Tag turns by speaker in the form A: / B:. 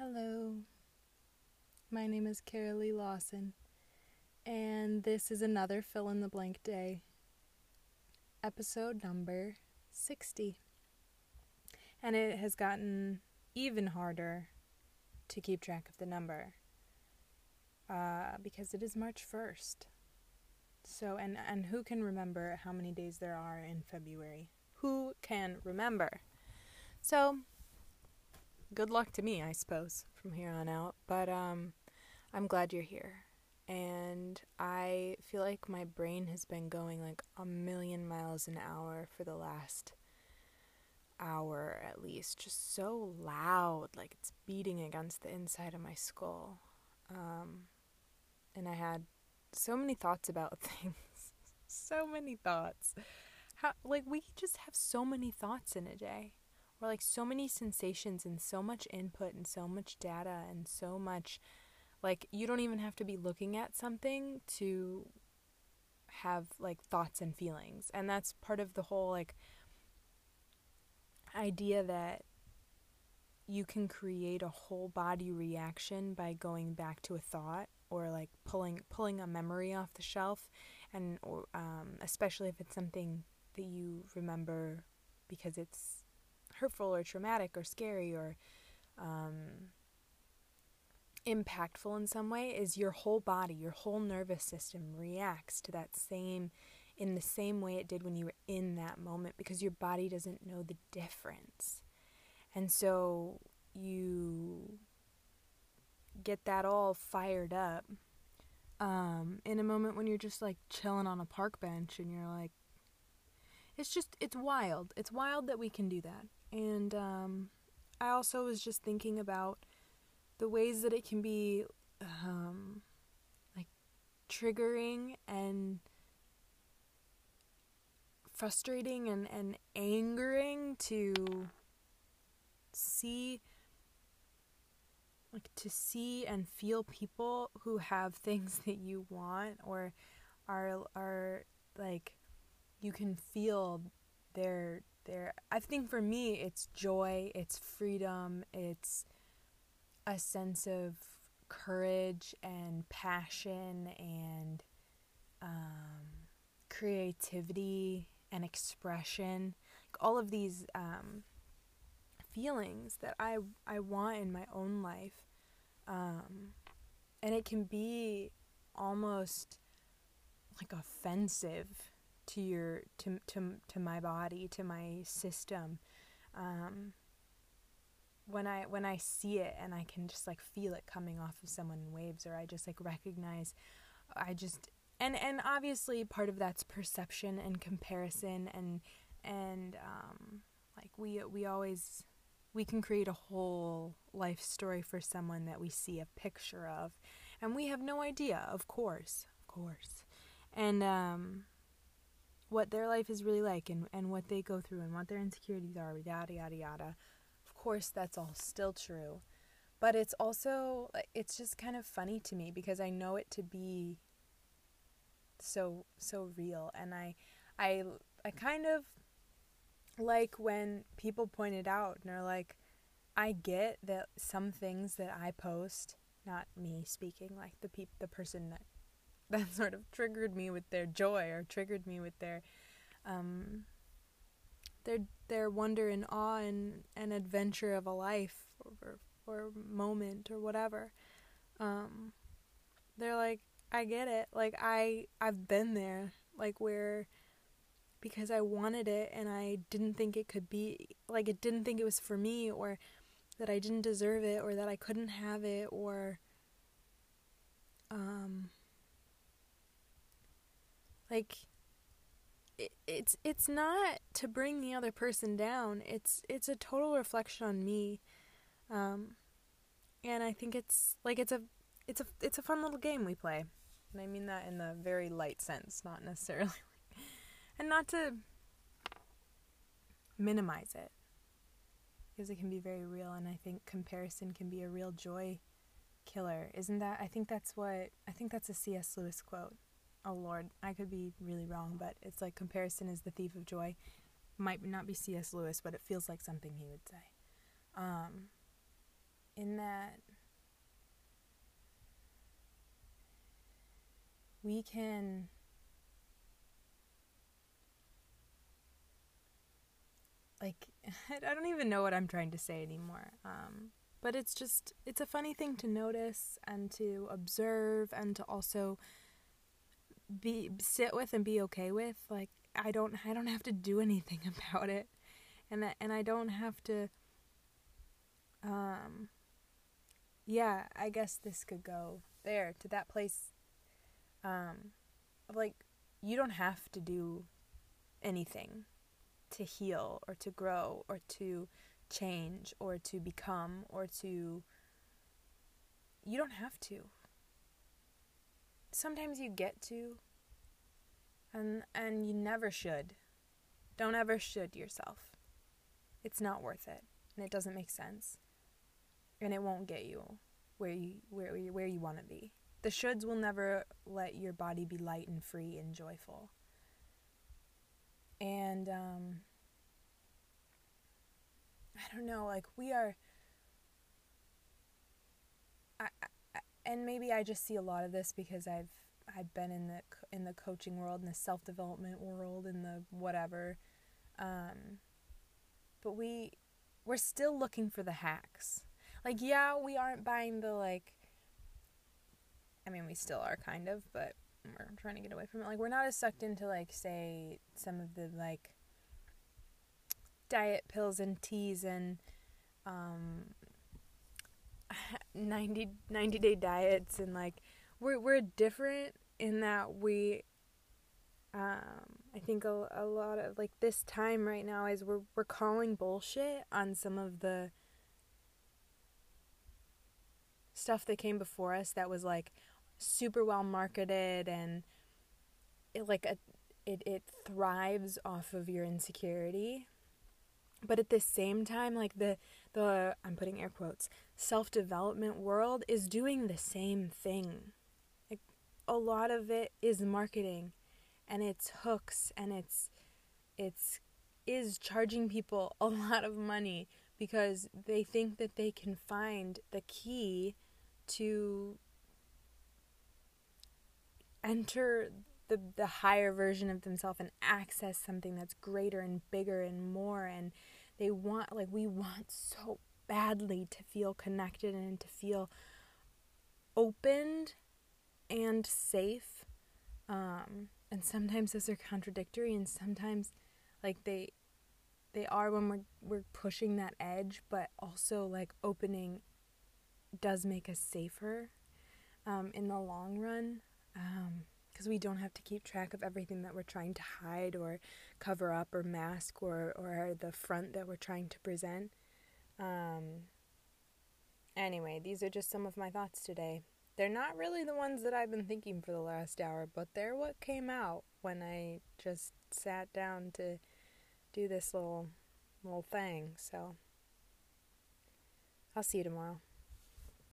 A: Hello. My name is Carolee Lawson, and this is another fill in the blank day. Episode number 60. And it has gotten even harder to keep track of the number uh, because it is March 1st. So, and, and who can remember how many days there are in February? Who can remember? So, good luck to me, I suppose, from here on out. But um, I'm glad you're here. And I feel like my brain has been going like a million miles an hour for the last hour at least. Just so loud, like it's beating against the inside of my skull. Um, and I had so many thoughts about things. so many thoughts. How like we just have so many thoughts in a day. Or like so many sensations and so much input and so much data and so much like you don't even have to be looking at something to have like thoughts and feelings. And that's part of the whole like idea that you can create a whole body reaction by going back to a thought or like pulling pulling a memory off the shelf and or um, especially if it's something that you remember because it's hurtful or traumatic or scary or um, impactful in some way is your whole body your whole nervous system reacts to that same in the same way it did when you were in that moment because your body doesn't know the difference and so you get that all fired up um, in a moment when you're just like chilling on a park bench and you're like, it's just, it's wild. It's wild that we can do that. And um, I also was just thinking about the ways that it can be um, like triggering and frustrating and, and angering to see like to see and feel people who have things that you want or are are like you can feel their their I think for me it's joy, it's freedom, it's a sense of courage and passion and um, creativity and expression. All of these um, feelings that I I want in my own life. Um, and it can be almost like offensive to your to to to my body, to my system. Um, when I when I see it and I can just like feel it coming off of someone in waves or I just like recognize I just and and obviously part of that's perception and comparison and and um like we we always we can create a whole life story for someone that we see a picture of and we have no idea of course of course and um, what their life is really like and, and what they go through and what their insecurities are yada yada yada. Of course that's all still true but it's also it's just kind of funny to me because i know it to be so so real. And i i i kind of like when people point it out and are like, I get that some things that I post, not me speaking, like the peop- the person that that sort of triggered me with their joy or triggered me with their um their their wonder and awe and, and adventure of a life or or moment or whatever. Um they're like, I get it. Like I I've been there. Like where because I wanted it and I didn't think it could be like it didn't think it was for me or that I didn't deserve it or that I couldn't have it or um like it, it's it's not to bring the other person down. It's it's a total reflection on me. Um and I think it's like it's a it's a it's a fun little game we play. And I mean that in the very light sense, not necessarily and not to minimize it because it can be very real and i think comparison can be a real joy killer isn't that i think that's what i think that's a cs lewis quote oh lord i could be really wrong but it's like comparison is the thief of joy might not be cs lewis but it feels like something he would say um in that we can like I don't even know what I'm trying to say anymore. Um, but it's just it's a funny thing to notice and to observe and to also be sit with and be okay with. Like I don't I don't have to do anything about it, and that and I don't have to. Um. Yeah, I guess this could go there to that place. Um, like you don't have to do anything to heal or to grow or to change or to become or to. You don't have to. Sometimes you get to, and and you never should. Don't ever should yourself. It's not worth it, and it doesn't make sense, and it won't get you where you where where you want to be. The shoulds will never let your body be light and free and joyful. And um, I don't know, like we are. I, and maybe I just see a lot of this because I've I've been in the in the coaching world, in the self development world, in the whatever. Um, but we we're still looking for the hacks. Like, yeah, we aren't buying the like. I mean, we still are kind of, but we're trying to get away from it. Like, we're not as sucked into like, say, some of the like diet pills and teas and um 90, 90 day diets and like we're we're different in that we um I think a, a lot of like this time right now is we're we're calling bullshit on some of the stuff that came before us that was like super well marketed and it like a it it thrives off of your insecurity but at the same time like the the I'm putting air quotes self-development world is doing the same thing. Like a lot of it is marketing and it's hooks and it's it's is charging people a lot of money because they think that they can find the key to enter the the higher version of themselves and access something that's greater and bigger and more. And they want like we want so badly to feel connected and to feel opened and safe. Um, and sometimes those are contradictory and sometimes like they they are when we're we're pushing that edge but also like opening does make us safer um, in the long run because we don't have to keep track of everything that we're trying to hide or cover up or mask or, or the front that we're trying to present. Um, anyway, these are just some of my thoughts today. They're not really the ones that I've been thinking for the last hour, but they're what came out when I just sat down to do this little little thing. So I'll see you tomorrow.